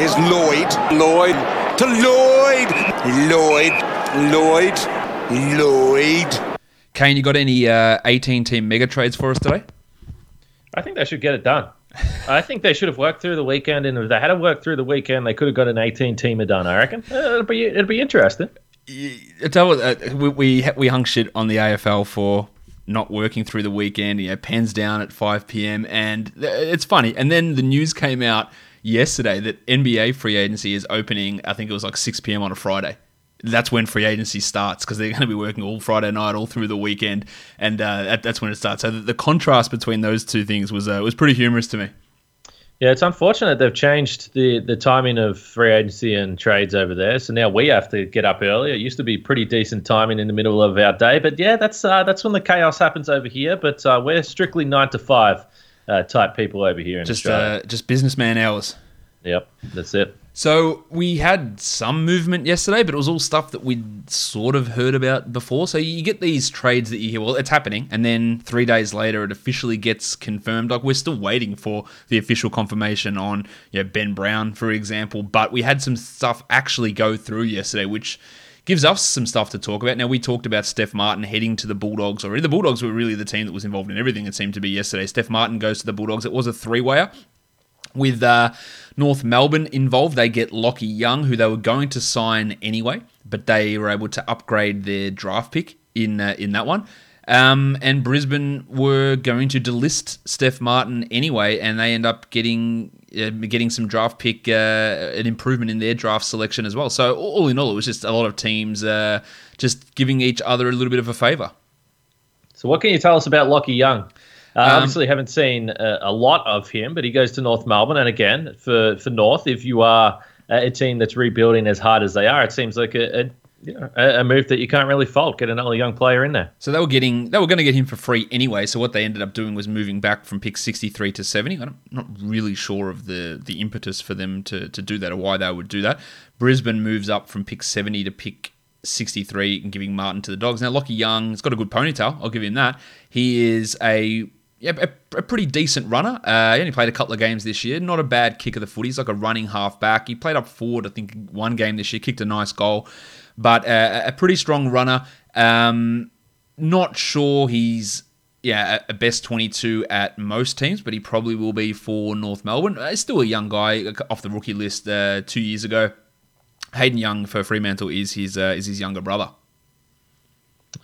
is Lloyd. Lloyd to Lloyd. Lloyd. Lloyd. Lloyd. Kane, you got any uh, 18 team mega trades for us today? I think they should get it done. I think they should have worked through the weekend, and if they had to work through the weekend, they could have got an 18 teamer done. I reckon uh, it'll be it'll be interesting. I tell you, what, uh, we, we we hung shit on the AFL for not working through the weekend. You know, pens down at 5 p.m. and it's funny. And then the news came out yesterday that NBA free agency is opening. I think it was like 6 p.m. on a Friday. That's when free agency starts because they're going to be working all Friday night, all through the weekend, and uh, that, that's when it starts. So the, the, contrast between those two things was uh, was pretty humorous to me. Yeah, it's unfortunate they've changed the, the timing of free agency and trades over there. So now we have to get up early. It used to be pretty decent timing in the middle of our day, but yeah, that's uh, that's when the chaos happens over here. But uh, we're strictly nine to five uh, type people over here in just Australia. Uh, just businessman hours. Yep, that's it. So we had some movement yesterday, but it was all stuff that we'd sort of heard about before. So you get these trades that you hear, well, it's happening, and then three days later, it officially gets confirmed. Like we're still waiting for the official confirmation on, you know, Ben Brown, for example. But we had some stuff actually go through yesterday, which gives us some stuff to talk about. Now, we talked about Steph Martin heading to the Bulldogs already. The Bulldogs were really the team that was involved in everything, it seemed to be yesterday. Steph Martin goes to the Bulldogs. It was a three wayer with uh, North Melbourne involved. They get Lachie Young, who they were going to sign anyway, but they were able to upgrade their draft pick in uh, in that one. Um, and Brisbane were going to delist Steph Martin anyway, and they end up getting uh, getting some draft pick, uh, an improvement in their draft selection as well. So all in all, it was just a lot of teams uh, just giving each other a little bit of a favour. So what can you tell us about Lachie Young? Uh, um, obviously, haven't seen a, a, lot of him, but he goes to North Melbourne. And again, for, for North, if you are a team that's rebuilding as hard as they are, it seems like a, a you know, a, move that you can't really fault. Get another young player in there. So they were getting they were going to get him for free anyway. So what they ended up doing was moving back from pick sixty three to seventy. I'm not really sure of the the impetus for them to to do that or why they would do that. Brisbane moves up from pick seventy to pick 63 and giving Martin to the Dogs. Now, Lachie Young has got a good ponytail. I'll give him that. He is a yeah, a, a, pretty decent runner. Uh, he only played a couple of games this year. Not a bad kick of the foot. He's like a running halfback. He played up forward, I think, one game this year, kicked a nice goal. But uh, a pretty strong runner. Um, not sure he's yeah a best 22 at most teams, but he probably will be for North Melbourne. Uh, he's still a young guy off the rookie list uh, two years ago. Hayden Young for Fremantle is his uh, is his younger brother.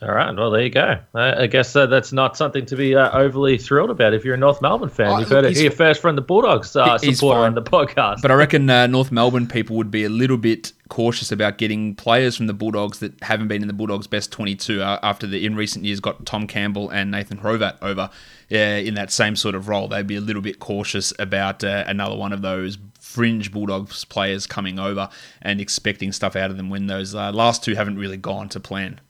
All right. Well, there you go. I, I guess uh, that's not something to be uh, overly thrilled about if you're a North Melbourne fan. You've heard it here first from the Bulldogs uh, supporter on the podcast. But I reckon uh, North Melbourne people would be a little bit cautious about getting players from the Bulldogs that haven't been in the Bulldogs' best 22 uh, after the in recent years got Tom Campbell and Nathan Hrovat over in that same sort of role. They'd be a little bit cautious about uh, another one of those fringe Bulldogs players coming over and expecting stuff out of them when those last two haven't really gone to plan.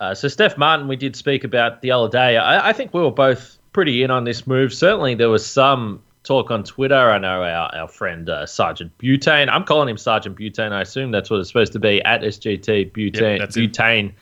Uh, so Steph Martin, we did speak about the other day. I, I, think we were both pretty in on this move. Certainly, there was some talk on Twitter. I know our, our friend uh, Sergeant Butane. I'm calling him Sergeant Butane. I assume that's what it's supposed to be at SGT Butane. Yep, Butane.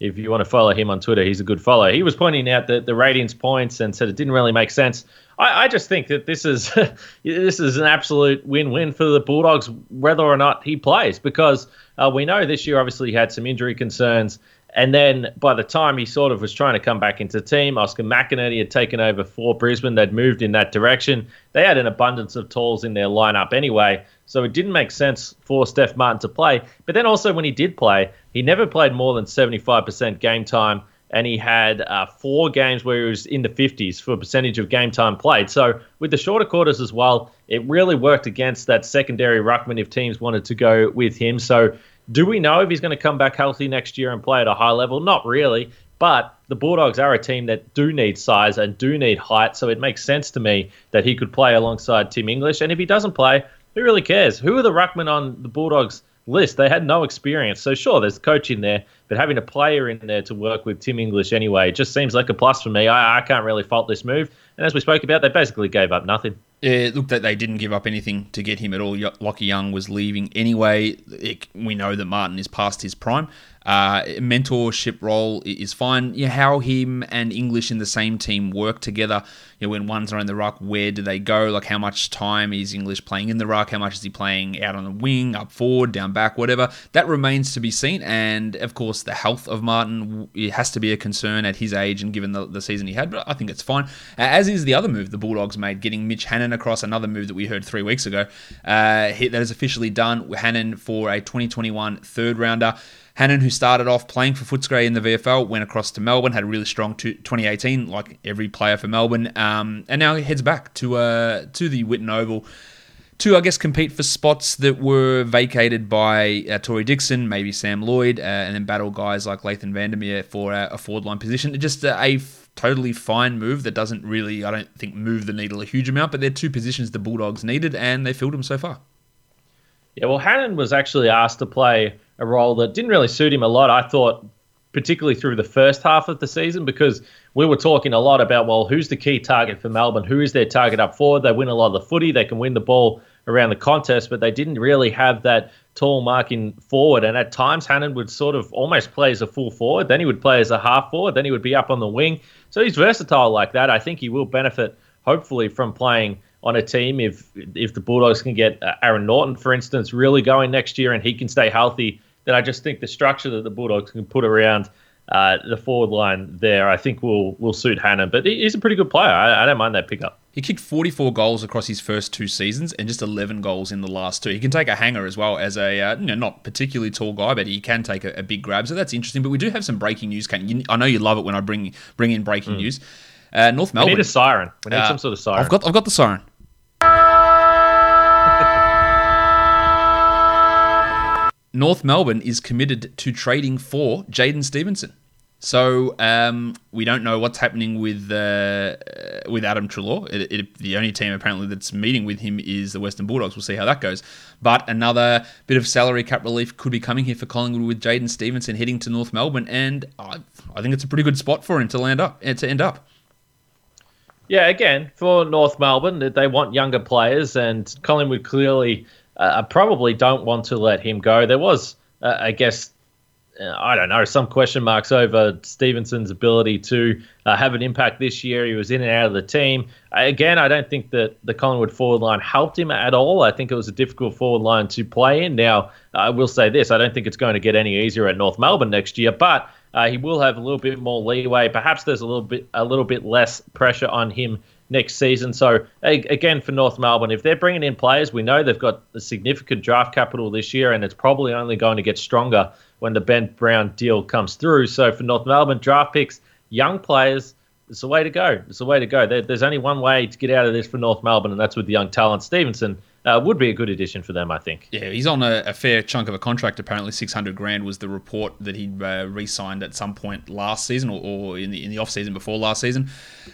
If you want to follow him on Twitter, he's a good follow. He was pointing out the, the ratings points and said it didn't really make sense. I, I just think that this is this is an absolute win-win for the Bulldogs, whether or not he plays, because uh, we know this year obviously he had some injury concerns. And then by the time he sort of was trying to come back into the team, Oscar McInerney had taken over for Brisbane. They'd moved in that direction. They had an abundance of tools in their lineup anyway, so it didn't make sense for Steph Martin to play. But then also when he did play, he never played more than 75% game time, and he had uh, four games where he was in the 50s for a percentage of game time played. So with the shorter quarters as well, it really worked against that secondary ruckman if teams wanted to go with him. So do we know if he's going to come back healthy next year and play at a high level? Not really. But the Bulldogs are a team that do need size and do need height, so it makes sense to me that he could play alongside Tim English. And if he doesn't play, who really cares? Who are the ruckmen on the Bulldogs list? They had no experience. So sure, there's coach in there, but having a player in there to work with Tim English anyway just seems like a plus for me. I, I can't really fault this move. And as we spoke about, they basically gave up nothing. It looked like they didn't give up anything to get him at all. Lachie Young was leaving anyway. It, we know that Martin is past his prime. Uh, mentorship role is fine. How him and English in the same team work together. You know, when one's around the ruck, where do they go? Like, how much time is English playing in the ruck? How much is he playing out on the wing, up forward, down back, whatever? That remains to be seen. And of course, the health of Martin it has to be a concern at his age and given the, the season he had. But I think it's fine. As is the other move the Bulldogs made, getting Mitch Hannan across. Another move that we heard three weeks ago. Uh, that is officially done. Hannan for a 2021 third rounder. Hannan, who started off playing for Footscray in the VFL, went across to Melbourne, had a really strong 2018, like every player for Melbourne, um, and now he heads back to uh, to the Whitten Oval to, I guess, compete for spots that were vacated by uh, Tory Dickson, maybe Sam Lloyd, uh, and then battle guys like Laitham Vandermeer for a forward line position. Just a, totally fine move that doesn't really, I don't think, move the needle a huge amount, but they're two positions the Bulldogs needed, and they filled them so far. Yeah, well, Hannan was actually asked to play a role that didn't really suit him a lot. I thought, particularly through the first half of the season, because we were talking a lot about, well, who's the key target for Melbourne? Who is their target up forward? They win a lot of the footy. They can win the ball around the contest, but they didn't really have that tall marking forward. And at times, Hannan would sort of almost play as a full forward. Then he would play as a half forward. Then he would be up on the wing. So he's versatile like that. I think he will benefit, hopefully, from playing on a team if if the Bulldogs can get uh, Aaron Naughton, for instance, really going next year and he can stay healthy then I just think the structure that the Bulldogs can put around uh, the forward line there, I think will will suit Hannan. But he's a pretty good player. I, I, don't mind that pickup. He kicked 44 goals across his first two seasons and just 11 goals in the last two. He can take a hanger as well as a uh, you know, not particularly tall guy, but he can take a, a, big grab. So that's interesting. But we do have some breaking news. Kane. I know you love it when I bring bring in breaking mm. news. Uh, North Melbourne. We need a siren. We need uh, some sort of siren. I've got I've got the siren. North Melbourne is committed to trading for Jaidyn Stephenson. So um, we don't know what's happening with uh, with Adam Treloar. It, it, the only team apparently that's meeting with him is the Western Bulldogs. We'll see how that goes. But another bit of salary cap relief could be coming here for Collingwood with Jaidyn Stephenson heading to North Melbourne, and I, I think it's a pretty good spot for him to land up uh, to end up. Yeah, again for North Melbourne, they want younger players, and Collingwood clearly uh, I probably don't want to let him go. There was, uh, I guess, uh, I don't know, some question marks over Stephenson's ability to uh, have an impact this year. He was in and out of the team. Again, I don't think that the Collingwood forward line helped him at all. I think it was a difficult forward line to play in. Now, I will say this: I don't think it's going to get any easier at North Melbourne next year, but. Uh, he will have a little bit more leeway. Perhaps there's a little bit a little bit less pressure on him next season. So again, for North Melbourne, if they're bringing in players, we know they've got a significant draft capital this year, and it's probably only going to get stronger when the Ben Brown deal comes through. So for North Melbourne, draft picks, young players. It's the way to go. It's the way to go. there's only one way to get out of this for North Melbourne, and that's with the young talent Stephenson uh, would be a good addition for them, I think. Yeah, he's on a, a, fair chunk of a contract. Apparently, six hundred grand was the report that he uh, re-signed at some point last season, or, or, in the in the off season before last season.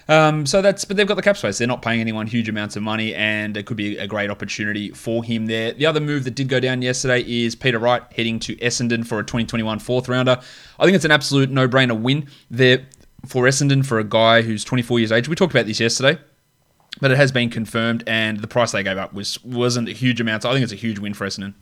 Um, so that's but they've got the cap space. They're not paying anyone huge amounts of money, and it could be a great opportunity for him there. The other move that did go down yesterday is Peter Wright heading to Essendon for a 2021 fourth rounder. I think it's an absolute no-brainer win there for Essendon for a guy who's 24 years age. We talked about this yesterday but it has been confirmed, and the price they gave up was wasn't a huge amount. So I think it's a huge win for Essendon.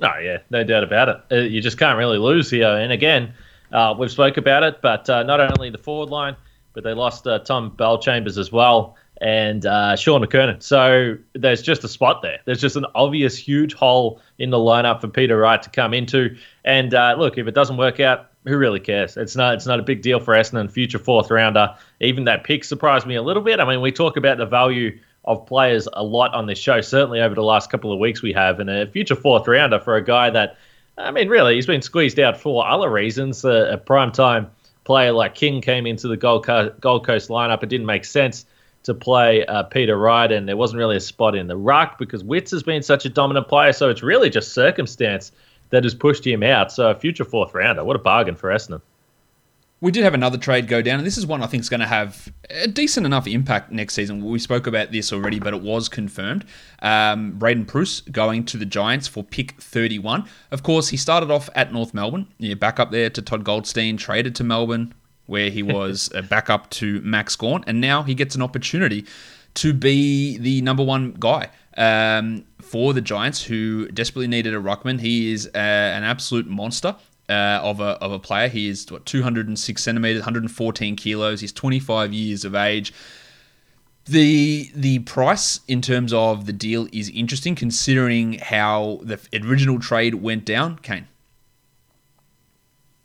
Oh yeah, no doubt about it. Uh, you just can't really lose here. And again, uh, we've spoke about it, but uh, not only the forward line, but they lost uh, Tom Bellchambers as well and uh, Shaun McKernan. So there's just a spot there. There's just an obvious huge hole in the lineup for Peter Wright to come into. And uh, look, if it doesn't work out, who really cares? It's not it's not a big deal for Essendon, future fourth rounder. Even that pick surprised me a little bit. I mean, we talk about the value of players a lot on this show, certainly over the last couple of weeks we have, and a future fourth rounder for a guy that, I mean, really, he's been squeezed out for other reasons. A prime time player like King came into the Gold Coast, Gold Coast lineup. It didn't make sense to play uh, Peter Wright, and there wasn't really a spot in the ruck because Witts has been such a dominant player. So it's really just circumstance that has pushed him out. So a future fourth rounder, what a bargain for Essendon. We did have another trade go down, and this is one I think is going to have a decent enough impact next season. We spoke about this already, but it was confirmed. Um, Braydon Preuss going to the Giants for pick 31. Of course, he started off at North Melbourne, yeah, back up there to Todd Goldstein, traded to Melbourne, where he was a backup to Max Gawn, and now he gets an opportunity to be the number one guy um, for the Giants, who desperately needed a ruckman. He is uh, an absolute monster uh, of a of a player. He is what 206 centimeters, 114 kilos. He's 25 years of age. The the price in terms of the deal is interesting considering how the original trade went down. Kane.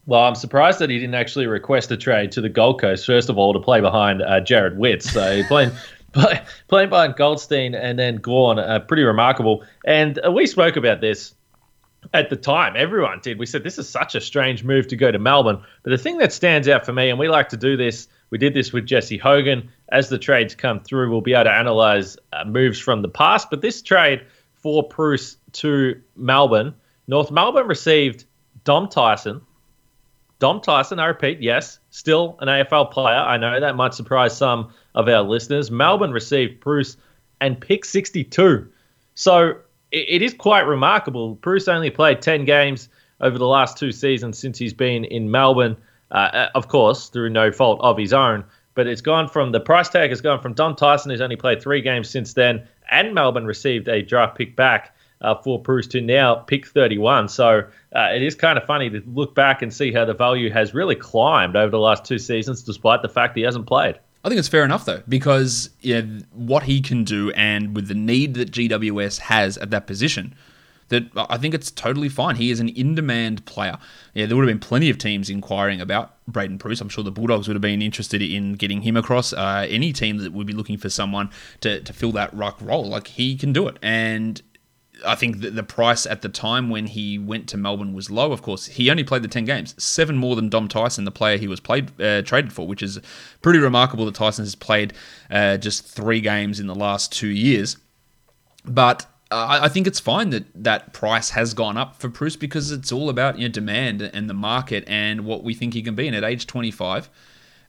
Well, I'm surprised that he didn't actually request a trade to the Gold Coast first of all to play behind uh, Jarrod Witts. So playing play, playing behind Goldstein and then Gawn, uh, pretty remarkable. And uh, we spoke about this at the time, everyone did. We said this is such a strange move to go to Melbourne. But the thing that stands out for me, and we like to do this, we did this with Jesse Hogan. As the trades come through, we'll be able to analyze uh, moves from the past. But this trade for Preuss to Melbourne, North Melbourne received Dom Tyson. Dom Tyson, I repeat, yes, still an AFL player. I know that might surprise some of our listeners. Melbourne received Preuss and pick 62. So it is quite remarkable. Preuss only played 10 games over the last two seasons since he's been in Melbourne, uh, uh, of course, through no fault of his own. But it's gone from the price tag has gone from Dom Tyson, who's only played three games since then, and Melbourne received a draft pick back uh, for Preuss to now pick 31. So uh, it is kind of funny to look back and see how the value has really climbed over the last two seasons, despite the fact he hasn't played. I think it's fair enough though, because yeah, what he can do, and with the need that GWS has at that position, that I think it's totally fine. He is an in-demand player. Yeah, there would have been plenty of teams inquiring about Braydon Preuss. I'm sure the Bulldogs would have been interested in getting him across. Uh, any team that would be looking for someone to, to fill that ruck role, like he can do it. And I think that the price at the time when he went to Melbourne was low. Of course, he only played the ten games, seven more than Dom Tyson, the player he was played uh, traded for, which is pretty remarkable. That Tyson has played uh, just three games in the last two years, but. Uh, I think it's fine that that price has gone up for Preuss because it's all about you know, demand and the market and what we think he can be. And at age 25,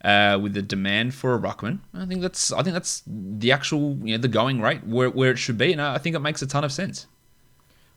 uh, with the demand for a ruckman. I think that's I think that's the actual you know the going rate where, where it should be, and I think it makes a ton of sense.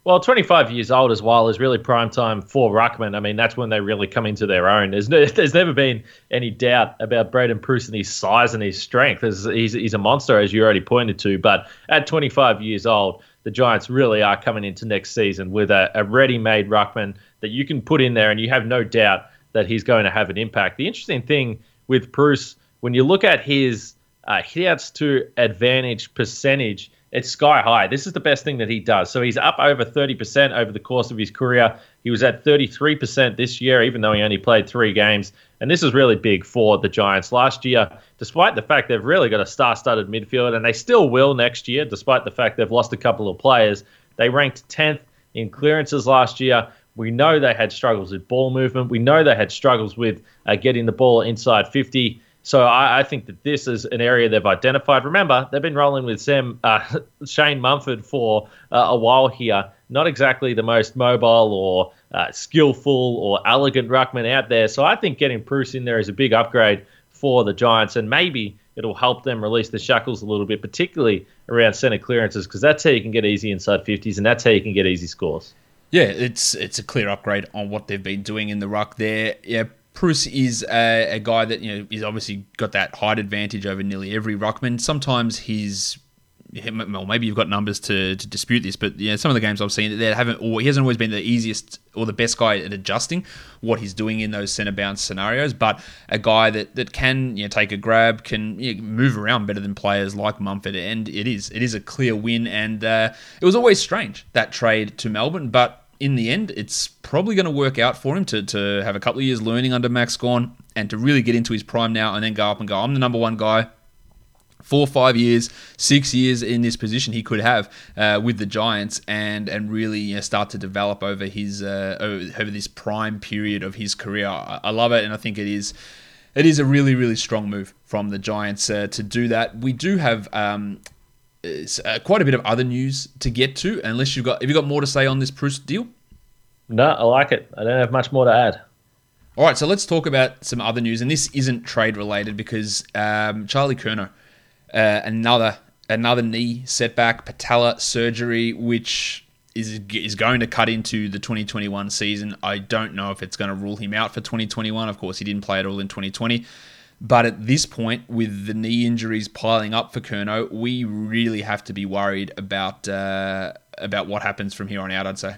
Well, 25 years old as well is really prime time for Ruckman. I mean, that's when they really come into their own. There's, no, there's never been any doubt about Braydon Preuss and his size and his strength. He's, he's a monster, as you already pointed to. But at 25 years old, the Giants really are coming into next season with a, a ready-made Ruckman that you can put in there, and you have no doubt that he's going to have an impact. The interesting thing with Preuss, when you look at his uh, hitouts to advantage percentage, it's sky high. This is the best thing that he does. So he's up over 30% over the course of his career. He was at 33% this year, even though he only played three games. And this is really big for the Giants. Last year, despite the fact they've really got a star studded midfield, and they still will next year, despite the fact they've lost a couple of players, they ranked 10th in clearances last year. We know they had struggles with ball movement. We know they had struggles with uh, getting the ball inside 50. So I, I, think that this is an area they've identified. Remember, they've been rolling with Sam uh, Shane Mumford for uh, a while here. Not exactly the most mobile or uh, skillful or elegant ruckman out there. So I think getting Preuss in there is a big upgrade for the Giants, and maybe it'll help them release the shackles a little bit, particularly around center clearances, because that's how you can get easy inside 50s, and that's how you can get easy scores. Yeah, it's it's a clear upgrade on what they've been doing in the ruck there. Yeah, Preuss is a, a, guy that you know is obviously got that height advantage over nearly every ruckman. Sometimes he's well, maybe you've got numbers to, to dispute this, but yeah, some of the games I've seen that haven't, or he hasn't always been the easiest or the best guy at adjusting what he's doing in those center bounce scenarios. But a guy that, that can you know, take a grab, can you know, move around better than players like Mumford, and it is it is a clear win. And uh, it was always strange that trade to Melbourne, but in the end, it's probably going to work out for him to, to have a couple of years learning under Max Gawn and to really get into his prime now and then go up and go, I'm the number one guy. Four, five years, six years in this position he could have uh, with the Giants, and and really you know, start to develop over his uh, over this prime period of his career. I, I love it, and I think it is it is a really really strong move from the Giants uh, to do that. We do have um, uh, quite a bit of other news to get to. Unless you've got, have you got more to say on this Preuss deal? No, I like it. I don't have much more to add. All right, so let's talk about some other news, and this isn't trade related because um, Charlie Curnow, uh, another another knee setback, patella surgery, which is is going to cut into the 2021 season. I don't know if it's going to rule him out for 2021. Of course, he didn't play at all in 2020. But at this point, with the knee injuries piling up for Curnow, we really have to be worried about uh, about what happens from here on out. I'd say.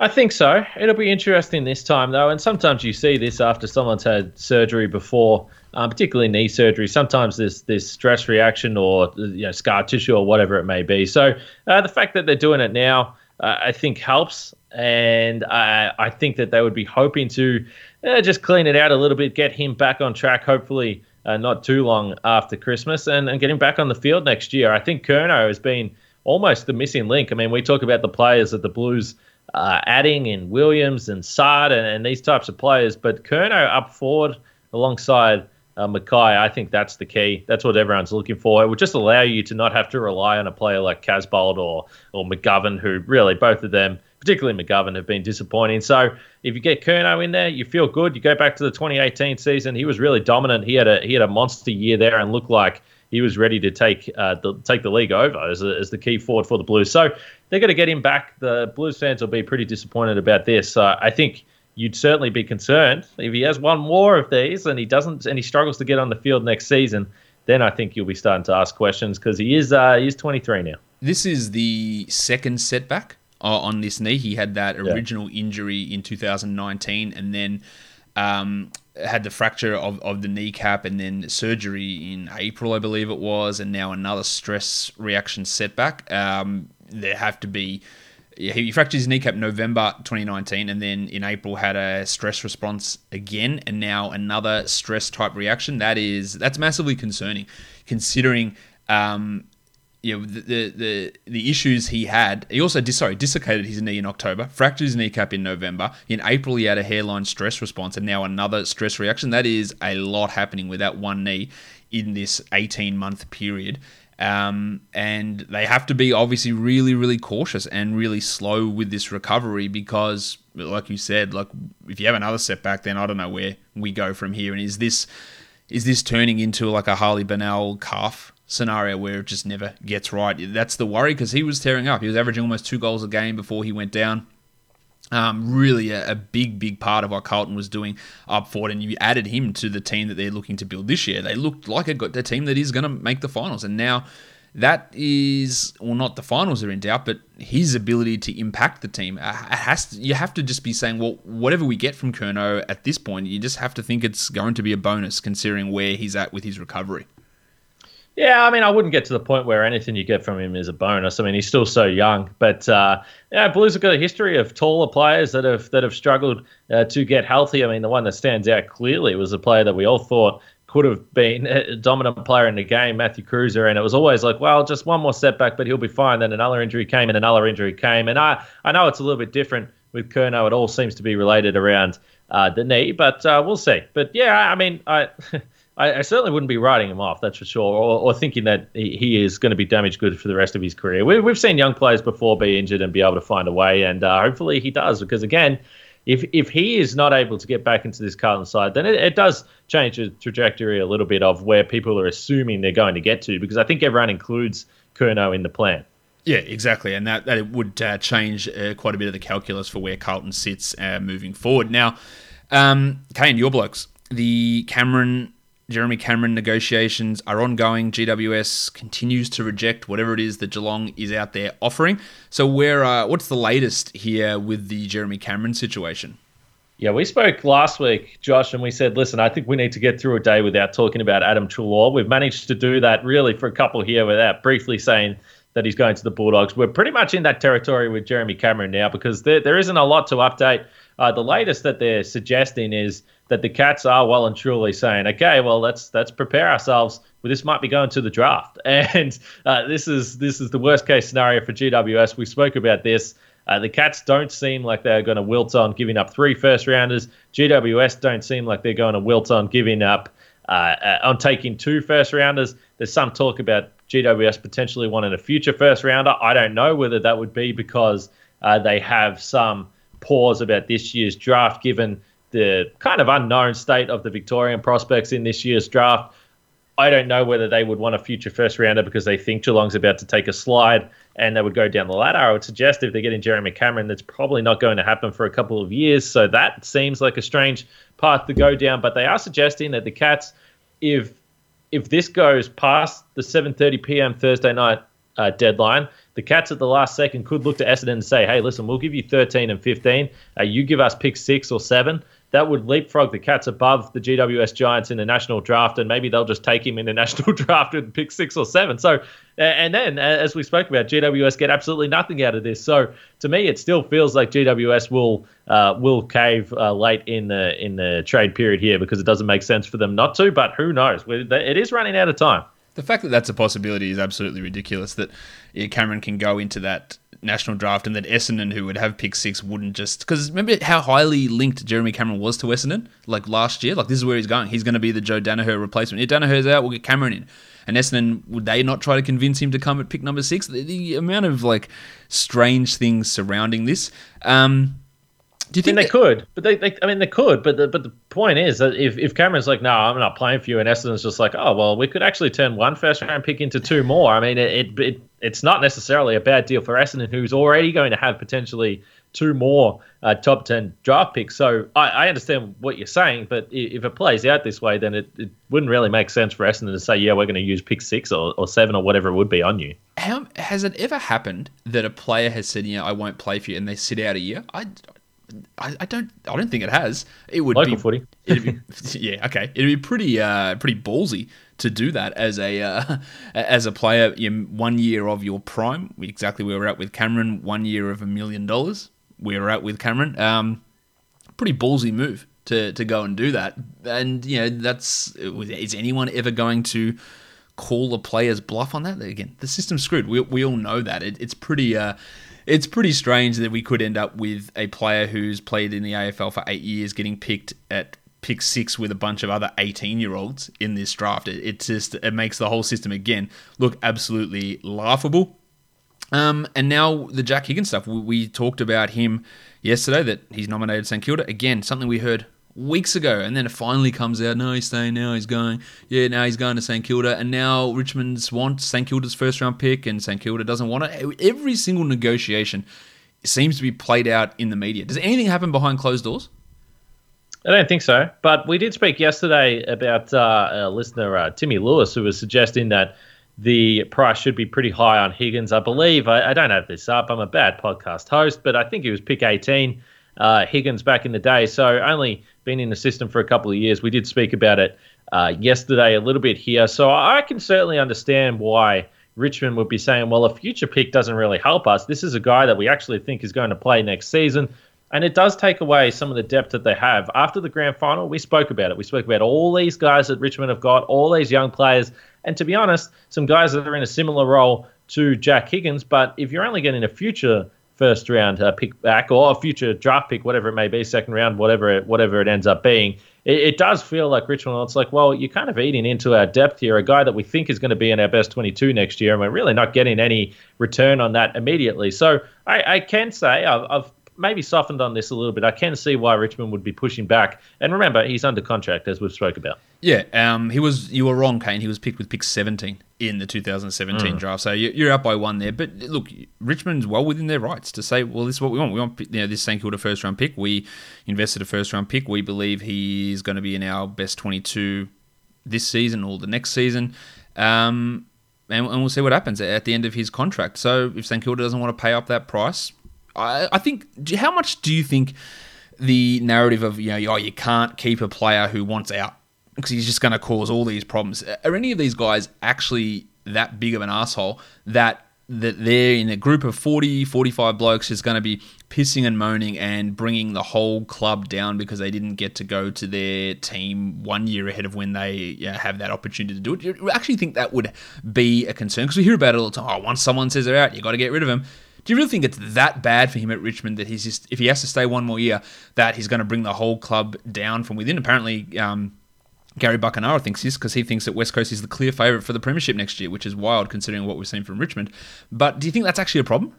I think so. It'll be interesting this time, though. And sometimes you see this after someone's had surgery before, um, particularly knee surgery. Sometimes there's this stress reaction or you know, scar tissue or whatever it may be. So uh, the fact that they're doing it now, uh, I think helps. And I, I think that they would be hoping to uh, just clean it out a little bit, get him back on track, hopefully uh, not too long after Christmas, and, and back on the field next year. I think Curnow has been almost the missing link. I mean, we talk about the players that the Blues – are adding in Williams and Saad and, and, these types of players. But Curnow up forward alongside uh, McKay, I think that's the key. That's what everyone's looking for. It would just allow you to not have to rely on a player like Casboult or or McGovern, who really both of them, particularly McGovern, have been disappointing. So if you get Curnow in there, you feel good. You go back to the 2018 season; he was really dominant. He had a he had a monster year there and looked like he was ready to take uh, the take the league over as, a, as the key forward for the Blues. So they're going to get him back. The Blues fans will be pretty disappointed about this. So I think you'd certainly be concerned if he has one more of these and he doesn't and he struggles to get on the field next season. Then I think you'll be starting to ask questions because he is uh, he is 23 now. This is the second setback uh, on this knee. He had that original yeah. injury in 2019 and then um, had the fracture of, of the kneecap and then surgery in April, I believe it was, and now another stress reaction setback. Um, there have to be. Yeah, He fractured his kneecap November 2019, and then in April had a stress response again, and now another stress type reaction. That is that's massively concerning, considering um, you know, the, the the issues he had. He also dis- sorry dislocated his knee in October, fractured his kneecap in November. In April, he had a hairline stress response, and now another stress reaction. That is a lot happening with that one knee in this 18 month period. Um, and they have to be obviously really, really cautious and really slow with this recovery because, like you said, like if you have another setback, then I don't know where we go from here. And is this is this turning into like a Harley Bennell calf scenario where it just never gets right. That's the worry because he was tearing up. He was averaging almost two goals a game before he went down. Um, really a, a, big, big part of what Carlton was doing up forward, and you added him to the team that they're looking to build this year. They looked like a, got a team that is going to make the finals, and now that is, well, not the finals are in doubt, but his ability to impact the team. Uh, has to, you have to just be saying, well, whatever we get from Curnow at this point, you just have to think it's going to be a bonus considering where he's at with his recovery. Yeah, I mean, I wouldn't get to the point where anything you get from him is a bonus. I mean, he's still so young, but uh, yeah, Blues have got a history of taller players that have that have struggled uh, to get healthy. I mean, the one that stands out clearly was a player that we all thought could have been a dominant player in the game, Matthew Kreuzer, and it was always like, well, just one more setback, but he'll be fine. Then another injury came, and another injury came, and I I know it's a little bit different with Curnow. It all seems to be related around uh, the knee, but uh, we'll see. But yeah, I mean, I. I, I, certainly wouldn't be writing him off, that's for sure, or, or thinking that he, he, is going to be damaged good for the rest of his career. We, have seen young players before be injured and be able to find a way, and uh, hopefully he does, because again, if if he is not able to get back into this Carlton side, then it, it does change the trajectory a little bit of where people are assuming they're going to get to, because I think everyone includes Curnow in the plan. Yeah, exactly, and that that would uh, change uh, quite a bit of the calculus for where Carlton sits uh, moving forward. Now, um, Kane, your blokes, the Cameron Jeremy Cameron negotiations are ongoing. GWS continues to reject whatever it is that Geelong is out there offering. So, where uh, what's the latest here with the Jeremy Cameron situation? Yeah, we spoke last week, Josh, and we said, listen, I think we need to get through a day without talking about Adam Treloar. We've managed to do that really for a couple here without briefly saying that he's going to the Bulldogs. We're pretty much in that territory with Jeremy Cameron now because there, there isn't a lot to update. Uh, the latest that they're suggesting is that the Cats are well and truly saying, okay, well let's let's prepare ourselves. Well, this might be going to the draft, and uh, this is this is the worst case scenario for GWS. We spoke about this. Uh, the Cats don't seem like they're going to wilt on giving up three first rounders. GWS don't seem like they're going to wilt on giving up uh, uh, on taking two first rounders. There's some talk about GWS potentially wanting a future first rounder. I don't know whether that would be because uh, they have some pause about this year's draft, given the kind of unknown state of the Victorian prospects in this year's draft. I don't know whether they would want a future first rounder because they think Geelong's about to take a slide and they would go down the ladder. I would suggest if they're getting Jeremy Cameron, that's probably not going to happen for a couple of years. So that seems like a strange path to go down. But they are suggesting that the Cats, if if this goes past the 7:30 p.m. Thursday night uh, deadline, the Cats at the last second could look to Essendon and say, "Hey, listen, we'll give you 13 and 15. Uh, you give us pick six or seven that would leapfrog the Cats above the GWS Giants in the national draft, and maybe they'll just take him in the national draft and pick six or seven. So, and then as we spoke about, GWS get absolutely nothing out of this. So, to me, it still feels like GWS will uh, will cave uh, late in the in the trade period here because it doesn't make sense for them not to. But who knows? It is running out of time. The fact that that's a possibility is absolutely ridiculous. That Cameron can go into that national draft and that Essendon, who would have pick six, wouldn't just because remember how highly linked Jeremy Cameron was to Essendon like last year. Like this is where he's going. He's going to be the Joe Daniher replacement. If Daniher's out, we'll get Cameron in. And Essendon would they not try to convince him to come at pick number six? The, the amount of like strange things surrounding this. Um, do you think I mean, they could? But they, they, I mean, they could. But the, but the point is that if, if Cameron's like, no, I'm not playing for you, and Essendon's just like, oh well, we could actually turn one first round pick into two more. I mean, it, it it's not necessarily a bad deal for Essendon, who's already going to have potentially two more uh, top 10 draft picks. So I, I, understand what you're saying, but if it plays out this way, then it, it wouldn't really make sense for Essendon to say, yeah, we're going to use pick six or, or seven or whatever it would be on you. How, has it ever happened that a player has said, yeah, I won't play for you, and they sit out a year? I, I, I don't I don't think it has. It would Local be footy. be, yeah, okay. It'd be pretty uh, pretty ballsy to do that as a uh, as a player. One year of your prime, exactly where we're at with Cameron. One year of a million dollars, where we're at with Cameron. Um, pretty ballsy move to to go and do that. And you know that's is anyone ever going to call a player's bluff on that? Again, the system's screwed. We we all know that. It, it's pretty. Uh, it's pretty strange that we could end up with a player who's played in the AFL for eight years getting picked at pick six with a bunch of other 18 year olds in this draft. It, it, just it makes the whole system again look absolutely laughable. Um, and now the Jack Higgins stuff. We, we talked about him yesterday that he's nominated St Kilda again. Something we heard weeks ago, and then it finally comes out. No, he's staying now. He's going. Yeah, now he's going to St Kilda, and now Richmond's wants St Kilda's first round pick, and St Kilda doesn't want it. Every single negotiation seems to be played out in the media. Does anything happen behind closed doors? I don't think so. But we did speak yesterday about uh, a listener, uh, Timmy Lewis, who was suggesting that the price should be pretty high on Higgins. I believe, I, I don't have this up, I'm a bad podcast host, but I think he was pick 18 uh, Higgins back in the day. So only been in the system for a couple of years. We did speak about it uh, yesterday a little bit here. So I can certainly understand why Richmond would be saying, well, a future pick doesn't really help us. This is a guy that we actually think is going to play next season. And it does take away some of the depth that they have. After the grand final, we spoke about it. We spoke about all these guys that Richmond have got, all these young players. And to be honest, some guys that are in a similar role to Jack Higgins. But if you're only getting a future first round uh, pick back or a future draft pick, whatever it may be, second round, whatever it, whatever it ends up being, it, it, does feel like Richmond. It's like, well, you're kind of eating into our depth here. A guy that we think is going to be in our best 22 next year, and we're really not getting any return on that immediately. So I, I can say I've, I've maybe softened on this a little bit. I can see why Richmond would be pushing back. And remember, he's under contract, as we've spoke about. Yeah, um, he was. You were wrong, Kane. He was picked with pick 17 in the 2017 mm. draft. So you're up by one there. But look, Richmond's well within their rights to say, well, this is what we want. We want you know, this St Kilda first round pick. We invested a first round pick. We believe he's going to be in our best 22 this season or the next season. Um, and, and, we'll see what happens at the end of his contract. So if St Kilda doesn't want to pay up that price, I, think. How much do you think the narrative of you know, oh, you can't keep a player who wants out because he's just going to cause all these problems? Are any of these guys actually that big of an asshole that that they're in a group of 40, 45 blokes is going to be pissing and moaning and bringing the whole club down because they didn't get to go to their team one year ahead of when they have that opportunity to do it. Do You actually think that would be a concern? Because we hear about it all the time. Oh, once someone says they're out, you got to get rid of them. Do you really think it's that bad for him at Richmond that he's just, if he has to stay one more year, that he's going to bring the whole club down from within? Apparently, um, Gary Buckenara thinks this because he thinks that West Coast is the clear favourite for the premiership next year, which is wild considering what we've seen from Richmond. But do you think that's actually a problem?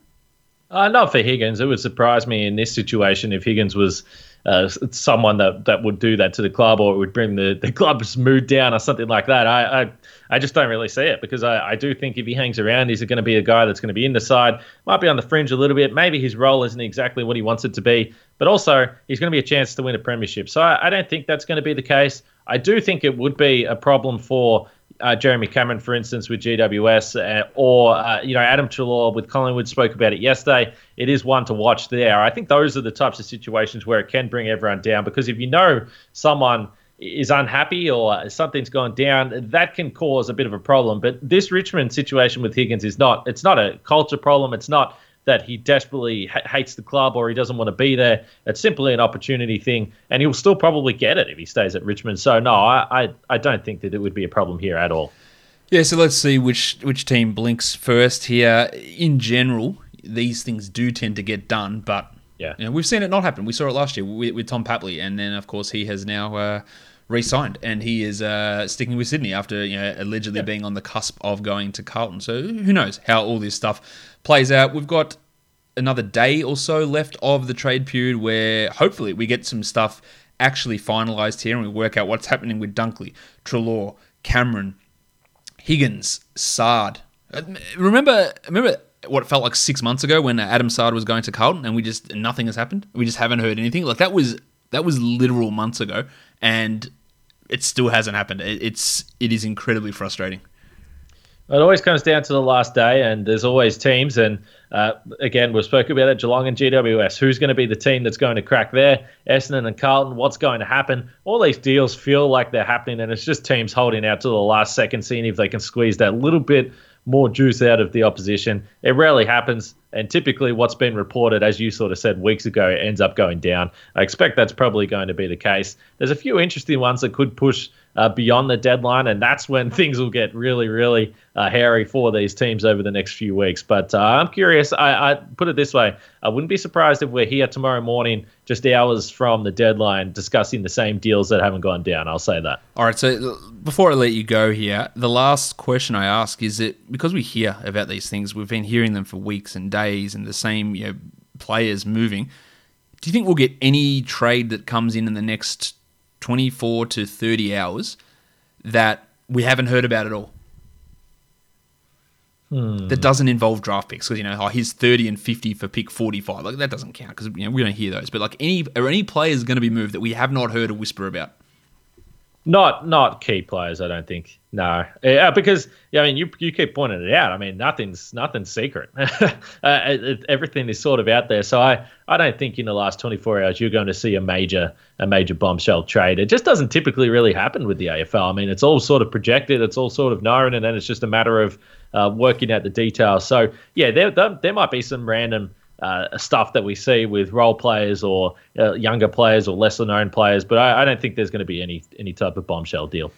Uh, not for Higgins. It would surprise me in this situation if Higgins was uh, someone that, that would do that to the club or it would bring the, the club's mood down or something like that. I, I, I just don't really see it because I, I do think if he hangs around, he's going to be a guy that's going to be in the side, might be on the fringe a little bit. Maybe his role isn't exactly what he wants it to be, but also he's going to be a chance to win a premiership. So I, I don't think that's going to be the case. I do think it would be a problem for uh, Jeremy Cameron, for instance, with GWS, uh, or uh, you know Adam Treloar with Collingwood spoke about it yesterday. It is one to watch there. I think those are the types of situations where it can bring everyone down because if you know someone is unhappy or something's gone down, that can cause a bit of a problem. But this Richmond situation with Higgins is not. It's not a culture problem. It's not that he desperately ha- hates the club or he doesn't want to be there. It's simply an opportunity thing, and he'll still probably get it if he stays at Richmond. So no, I I, I don't think that it would be a problem here at all. Yeah, so let's see which which team blinks first here. In general, these things do tend to get done, but yeah, you know, we've seen it not happen. We saw it last year with, with Tom Papley, and then of course he has now. Uh, re-signed, and he is uh, sticking with Sydney after you know allegedly yeah. being on the cusp of going to Carlton. So who knows how all this stuff plays out? We've got another day or so left of the trade period where hopefully we get some stuff actually finalised here and we work out what's happening with Dunkley, Treloar, Cameron, Higgins, Saad. Uh, remember, remember what it felt like six months ago when Adam Saad was going to Carlton and we just nothing has happened. We just haven't heard anything. Like that was that was literal months ago, and it still hasn't happened. It's it is incredibly frustrating. It always comes down to the last day, and there's always teams. And uh, again, we've spoken about it Geelong and GWS. Who's going to be the team that's going to crack there? Essendon and Carlton. What's going to happen? All these deals feel like they're happening, and it's just teams holding out to the last second, seeing if they can squeeze that little bit more juice out of the opposition. It rarely happens. And typically, what's been reported, as you sort of said weeks ago, ends up going down. I expect that's probably going to be the case. There's a few interesting ones that could push uh, beyond the deadline, and that's when things will get really, really uh, hairy for these teams over the next few weeks. But uh, I'm curious. I, I put it this way: I wouldn't be surprised if we're here tomorrow morning, just hours from the deadline, discussing the same deals that haven't gone down. I'll say that. All right. So before I let you go here, the last question I ask is: it because we hear about these things, we've been hearing them for weeks and days days and the same you know, players moving. Do you think we'll get any trade that comes in in the next 24 to 30 hours that we haven't heard about at all? Hmm. That doesn't involve draft picks because you know oh, he's thirty and fifty for pick forty five. Like that doesn't count because you know we don't hear those. But like any are any players going to be moved that we have not heard a whisper about? Not not key players, I don't think. No, yeah, because yeah, I mean, you you keep pointing it out. I mean, nothing's nothing's secret. uh, it, everything is sort of out there. So I, I don't think in the last 24 hours you're going to see a major a major bombshell trade. It just doesn't typically really happen with the AFL. I mean, it's all sort of projected, it's all sort of known, and then it's just a matter of uh, working out the details. So yeah, there there, there might be some random uh, stuff that we see with role players or uh, younger players or lesser known players. But I, I don't think there's going to be any any type of bombshell deal.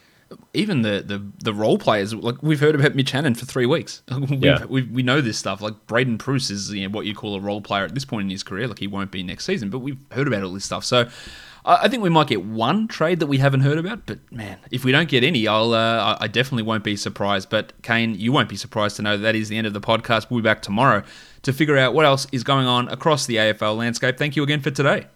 Even the, the, the role players, like we've heard about Mitch Hannan for three weeks. we Yeah. we we know this stuff. Like Braydon Preuss is you know, what you call a role player at this point in his career. Like he won't be next season, but we've heard about all this stuff. So I I think we might get one trade that we haven't heard about. But man, if we don't get any, I'll uh, I I definitely won't be surprised. But Kane, you won't be surprised to know that, that is the end of the podcast. We'll be back tomorrow to figure out what else is going on across the AFL landscape. Thank you again for today.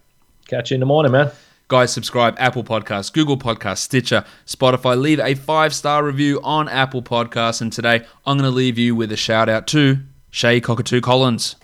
Catch you in the morning, man. Guys, subscribe Apple Podcasts, Google Podcasts, Stitcher, Spotify. Leave a five star review on Apple Podcasts. And today, I'm going to leave you with a shout out to Che Cockatoo Collins.